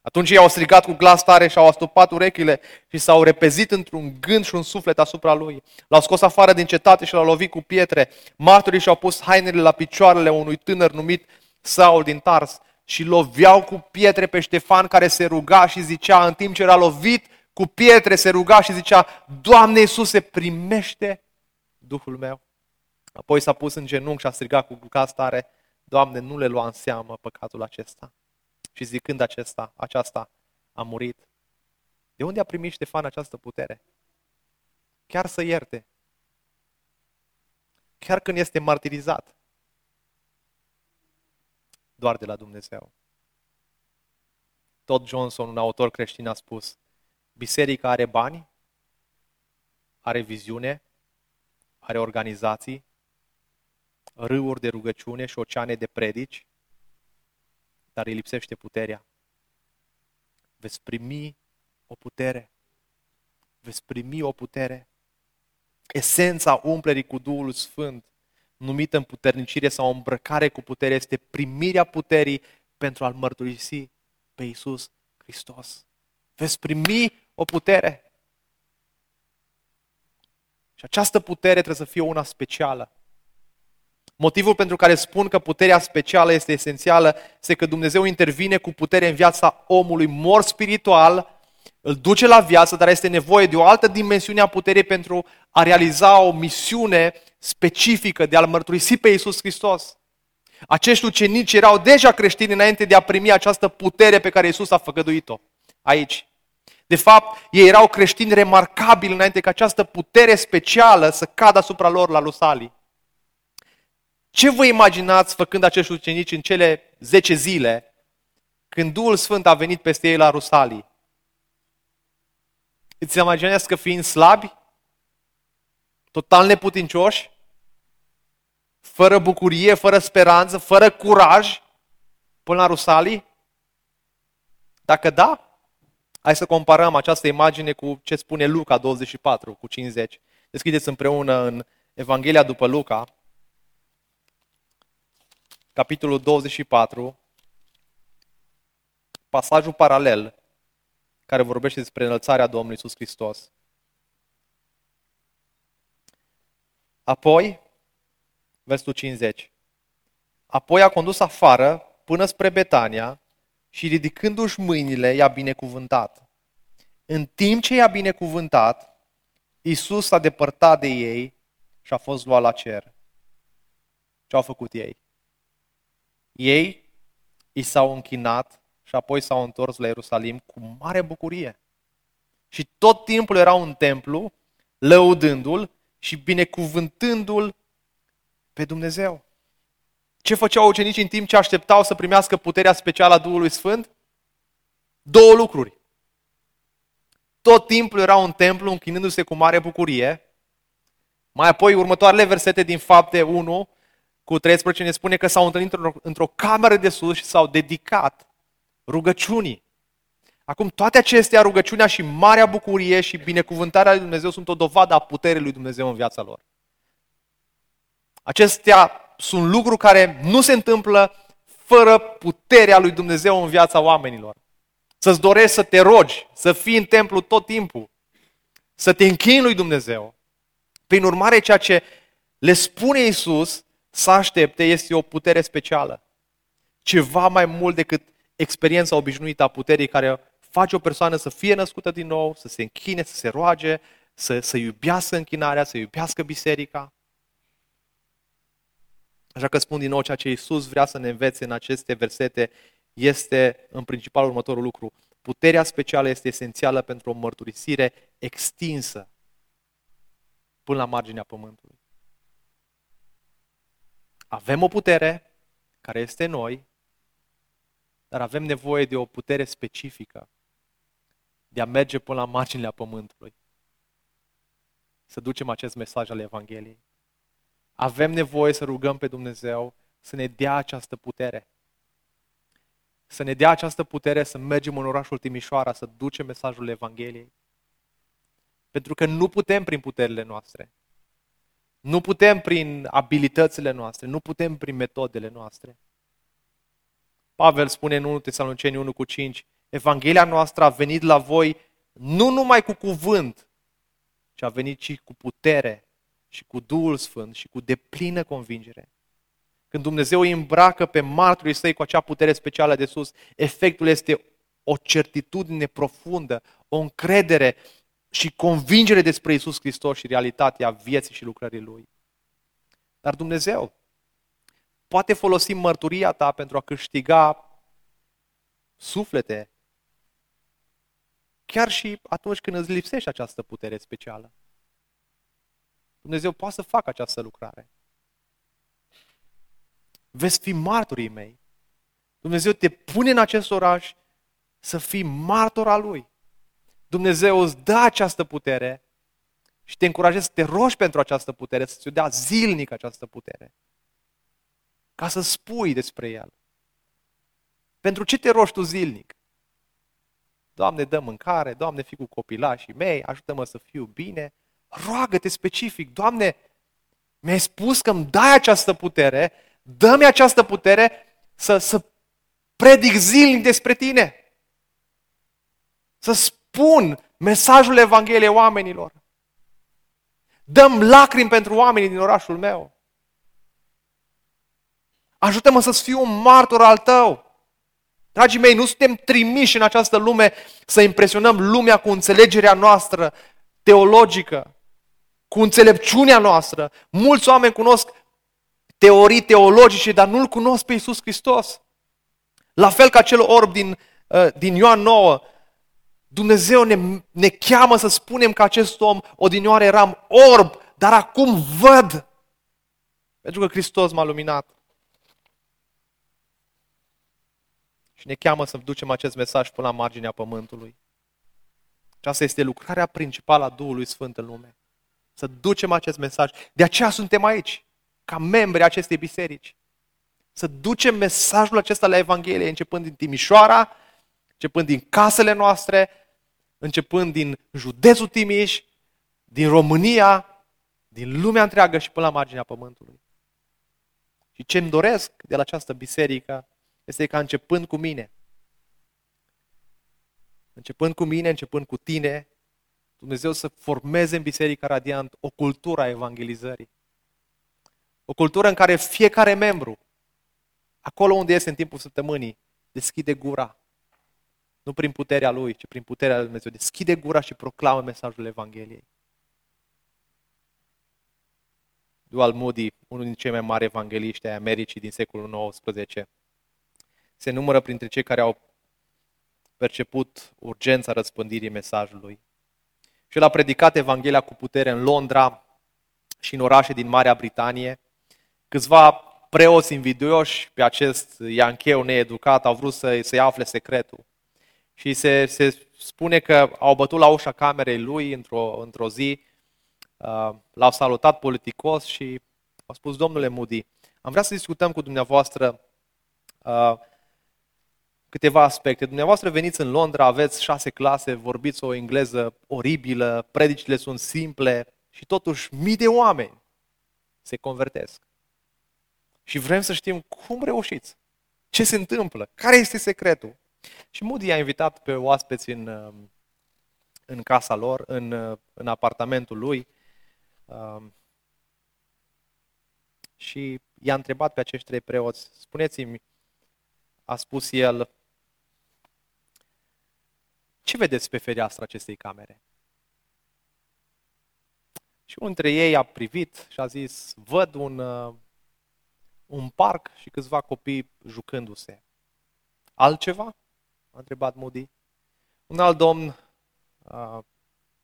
Atunci ei au strigat cu glas tare și au astupat urechile și s-au repezit într-un gând și un suflet asupra lui. L-au scos afară din cetate și l-au lovit cu pietre. Martorii și-au pus hainele la picioarele unui tânăr numit Saul din Tars și loveau cu pietre pe Ștefan care se ruga și zicea, în timp ce era lovit cu pietre, se ruga și zicea, Doamne Iisuse, primește Duhul meu. Apoi s-a pus în genunchi și a strigat cu glas tare, Doamne, nu le lua în seamă păcatul acesta și zicând acesta, aceasta a murit. De unde a primit Ștefan această putere? Chiar să ierte. Chiar când este martirizat. Doar de la Dumnezeu. Tot Johnson, un autor creștin, a spus, biserica are bani, are viziune, are organizații, râuri de rugăciune și oceane de predici, dar îi lipsește puterea. Veți primi o putere. Veți primi o putere. Esența umplerii cu Duhul Sfânt, numită împuternicire sau îmbrăcare cu putere, este primirea puterii pentru a-L mărturisi pe Iisus Hristos. Veți primi o putere. Și această putere trebuie să fie una specială. Motivul pentru care spun că puterea specială este esențială este că Dumnezeu intervine cu putere în viața omului mor spiritual, îl duce la viață, dar este nevoie de o altă dimensiune a puterii pentru a realiza o misiune specifică de a-L mărturisi pe Iisus Hristos. Acești ucenici erau deja creștini înainte de a primi această putere pe care Iisus a făgăduit-o aici. De fapt, ei erau creștini remarcabili înainte ca această putere specială să cadă asupra lor la Lusalii. Ce vă imaginați făcând acești ucenici în cele 10 zile când Duhul Sfânt a venit peste ei la Rusalii? Îți imaginați că fiind slabi, total neputincioși, fără bucurie, fără speranță, fără curaj, până la Rusalii? Dacă da, hai să comparăm această imagine cu ce spune Luca 24, cu 50. Deschideți împreună în Evanghelia după Luca, capitolul 24, pasajul paralel care vorbește despre înălțarea Domnului Iisus Hristos. Apoi, versetul 50, apoi a condus afară până spre Betania și ridicându-și mâinile i-a binecuvântat. În timp ce i-a binecuvântat, Iisus s-a depărtat de ei și a fost luat la cer. Ce au făcut ei? Ei i s-au închinat și apoi s-au întors la Ierusalim cu mare bucurie. Și tot timpul erau în templu, lăudându-l și binecuvântându-l pe Dumnezeu. Ce făceau ucenicii în timp ce așteptau să primească puterea specială a Duhului Sfânt? Două lucruri. Tot timpul erau în templu închinându-se cu mare bucurie. Mai apoi, următoarele versete din fapte 1 cu 13 ne spune că s-au întâlnit într-o, într-o cameră de sus și s-au dedicat rugăciunii. Acum, toate acestea, rugăciunea și marea bucurie și binecuvântarea lui Dumnezeu sunt o dovadă a puterii lui Dumnezeu în viața lor. Acestea sunt lucruri care nu se întâmplă fără puterea lui Dumnezeu în viața oamenilor. Să-ți dorești să te rogi, să fii în templu tot timpul, să te închini lui Dumnezeu. Prin urmare, ceea ce le spune Isus să aștepte este o putere specială. Ceva mai mult decât experiența obișnuită a puterii care face o persoană să fie născută din nou, să se închine, să se roage, să, să iubească închinarea, să iubească biserica. Așa că spun din nou ceea ce Iisus vrea să ne învețe în aceste versete este în principal următorul lucru. Puterea specială este esențială pentru o mărturisire extinsă până la marginea pământului. Avem o putere care este noi, dar avem nevoie de o putere specifică de a merge până la marginea pământului. Să ducem acest mesaj al Evangheliei. Avem nevoie să rugăm pe Dumnezeu să ne dea această putere. Să ne dea această putere să mergem în orașul Timișoara, să ducem mesajul Evangheliei. Pentru că nu putem prin puterile noastre. Nu putem prin abilitățile noastre, nu putem prin metodele noastre. Pavel spune în 1 Tesaloniceni 1 cu 5, Evanghelia noastră a venit la voi nu numai cu cuvânt, ci a venit și cu putere și cu Duhul Sfânt și cu deplină convingere. Când Dumnezeu îi îmbracă pe marturii săi cu acea putere specială de sus, efectul este o certitudine profundă, o încredere și convingere despre Isus Hristos și realitatea vieții și lucrării Lui. Dar Dumnezeu poate folosi mărturia ta pentru a câștiga suflete, chiar și atunci când îți lipsește această putere specială. Dumnezeu poate să facă această lucrare. Veți fi martorii mei. Dumnezeu te pune în acest oraș să fii martor al Lui. Dumnezeu îți dă această putere și te încurajezi să te rogi pentru această putere, să-ți o dea zilnic această putere. Ca să spui despre El. Pentru ce te rogi tu zilnic? Doamne, dă mâncare, Doamne, fi cu copilașii mei, ajută-mă să fiu bine. Roagă-te specific, Doamne, mi-ai spus că îmi dai această putere, dă-mi această putere să, să predic zilnic despre Tine. Să spun mesajul Evangheliei oamenilor. Dăm lacrimi pentru oamenii din orașul meu. Ajută-mă să fiu un martor al tău. Dragii mei, nu suntem trimiși în această lume să impresionăm lumea cu înțelegerea noastră teologică, cu înțelepciunea noastră. Mulți oameni cunosc teorii teologice, dar nu-L cunosc pe Iisus Hristos. La fel ca cel orb din, uh, din Ioan 9, Dumnezeu ne, ne cheamă să spunem că acest om odinioară eram orb, dar acum văd. Pentru că Hristos m-a luminat. Și ne cheamă să ducem acest mesaj până la marginea pământului. Și asta este lucrarea principală a Duhului Sfânt în lume. Să ducem acest mesaj. De aceea suntem aici, ca membri acestei biserici. Să ducem mesajul acesta la Evanghelie, începând din Timișoara, începând din casele noastre, începând din județul Timiș, din România, din lumea întreagă și până la marginea pământului. Și ce îmi doresc de la această biserică este ca începând cu mine, începând cu mine, începând cu tine, Dumnezeu să formeze în Biserica Radiant o cultură a evangelizării. O cultură în care fiecare membru, acolo unde este în timpul săptămânii, deschide gura nu prin puterea Lui, ci prin puterea Lui Dumnezeu. Deschide gura și proclamă mesajul Evangheliei. Dual Moody, unul dintre cei mai mari evangeliști ai Americii din secolul XIX, se numără printre cei care au perceput urgența răspândirii mesajului. Și el a predicat Evanghelia cu putere în Londra și în orașe din Marea Britanie. Câțiva preoți invidioși pe acest iancheu needucat au vrut să, să-i afle secretul. Și se, se spune că au bătut la ușa camerei lui într-o, într-o zi, uh, l-au salutat politicos și au spus, domnule Moody, am vrea să discutăm cu dumneavoastră uh, câteva aspecte. Dumneavoastră veniți în Londra, aveți șase clase, vorbiți o engleză oribilă, predicile sunt simple și totuși mii de oameni se convertesc. Și vrem să știm cum reușiți. Ce se întâmplă? Care este secretul? Și Moody a invitat pe oaspeți în, um, în casa lor, în, uh, în apartamentul lui um, și i-a întrebat pe acești trei preoți, spuneți-mi, a spus el, ce vedeți pe fereastra acestei camere? Și unul dintre ei a privit și a zis, văd un, uh, un parc și câțiva copii jucându-se. Altceva? A întrebat Moody. Un alt domn uh,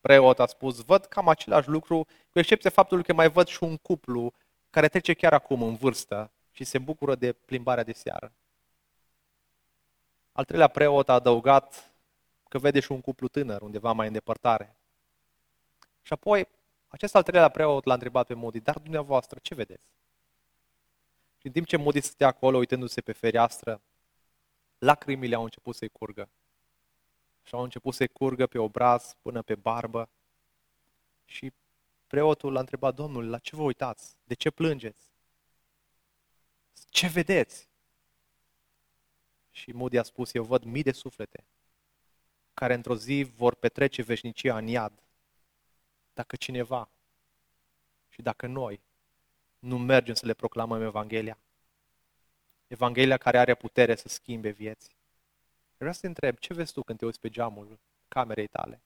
preot a spus, văd cam același lucru, cu excepția faptului că mai văd și un cuplu care trece chiar acum în vârstă și se bucură de plimbarea de seară. Al treilea preot a adăugat că vede și un cuplu tânăr undeva mai în depărtare. Și apoi, acest al treilea preot l-a întrebat pe Moody, dar dumneavoastră, ce vedeți? Și în timp ce Moody stătea acolo, uitându-se pe fereastră, lacrimile au început să-i curgă. Și au început să-i curgă pe obraz până pe barbă. Și preotul l-a întrebat, Domnul, la ce vă uitați? De ce plângeți? Ce vedeți? Și Moody a spus, eu văd mii de suflete care într-o zi vor petrece veșnicia în iad. Dacă cineva și dacă noi nu mergem să le proclamăm Evanghelia. Evanghelia care are putere să schimbe vieți. Vreau să te întreb, ce vezi tu când te uiți pe geamul camerei tale?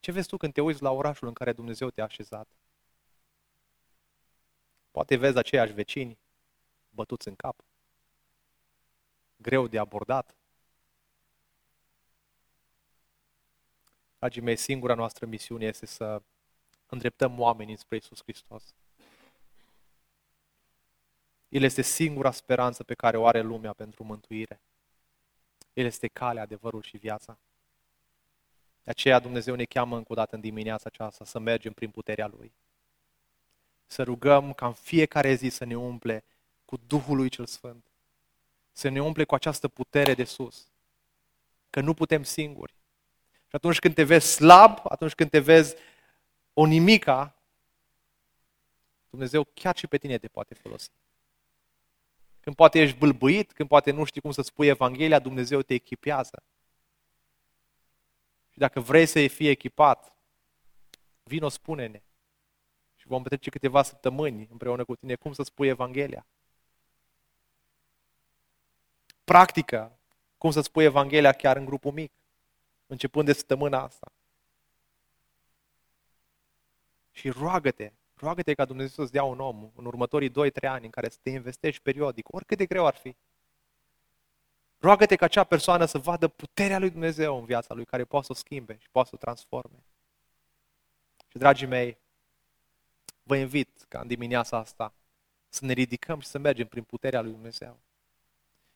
Ce vezi tu când te uiți la orașul în care Dumnezeu te-a așezat? Poate vezi aceiași vecini bătuți în cap, greu de abordat, Dragii mei, singura noastră misiune este să îndreptăm oamenii spre Isus Hristos. El este singura speranță pe care o are lumea pentru mântuire. El este calea, adevărul și viața. De aceea Dumnezeu ne cheamă încă o dată în dimineața aceasta să mergem prin puterea Lui. Să rugăm ca în fiecare zi să ne umple cu Duhul Lui Cel Sfânt. Să ne umple cu această putere de sus. Că nu putem singuri. Și atunci când te vezi slab, atunci când te vezi o nimica, Dumnezeu chiar și pe tine te poate folosi. Când poate ești bâlbâit, când poate nu știi cum să spui Evanghelia, Dumnezeu te echipează. Și dacă vrei să fii echipat, vino, spune-ne. Și vom petrece câteva săptămâni împreună cu tine cum să spui Evanghelia. Practică cum să spui Evanghelia chiar în grupul mic începând de săptămâna asta. Și roagă-te, roagă-te ca Dumnezeu să-ți dea un om în următorii 2-3 ani în care să te investești periodic, oricât de greu ar fi. Roagă-te ca acea persoană să vadă puterea lui Dumnezeu în viața lui, care poate să o schimbe și poate să o transforme. Și, dragii mei, vă invit ca în dimineața asta să ne ridicăm și să mergem prin puterea lui Dumnezeu.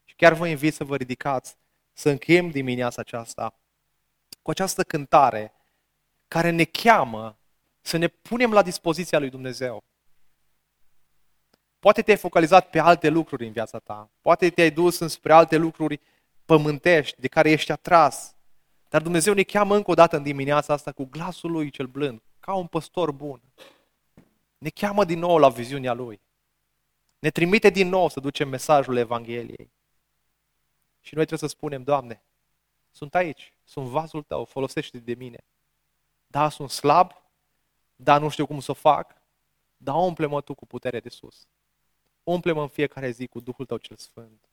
Și chiar vă invit să vă ridicați, să încheiem dimineața aceasta cu această cântare care ne cheamă să ne punem la dispoziția lui Dumnezeu. Poate te-ai focalizat pe alte lucruri în viața ta, poate te-ai dus înspre alte lucruri pământești de care ești atras, dar Dumnezeu ne cheamă încă o dată în dimineața asta cu glasul lui cel blând, ca un păstor bun. Ne cheamă din nou la viziunea lui. Ne trimite din nou să ducem mesajul Evangheliei. Și noi trebuie să spunem, Doamne, sunt aici, sunt vasul tău, folosește de mine. Da, sunt slab, da, nu știu cum să o fac, dar umple-mă tu cu putere de sus. Umple-mă în fiecare zi cu Duhul tău cel Sfânt.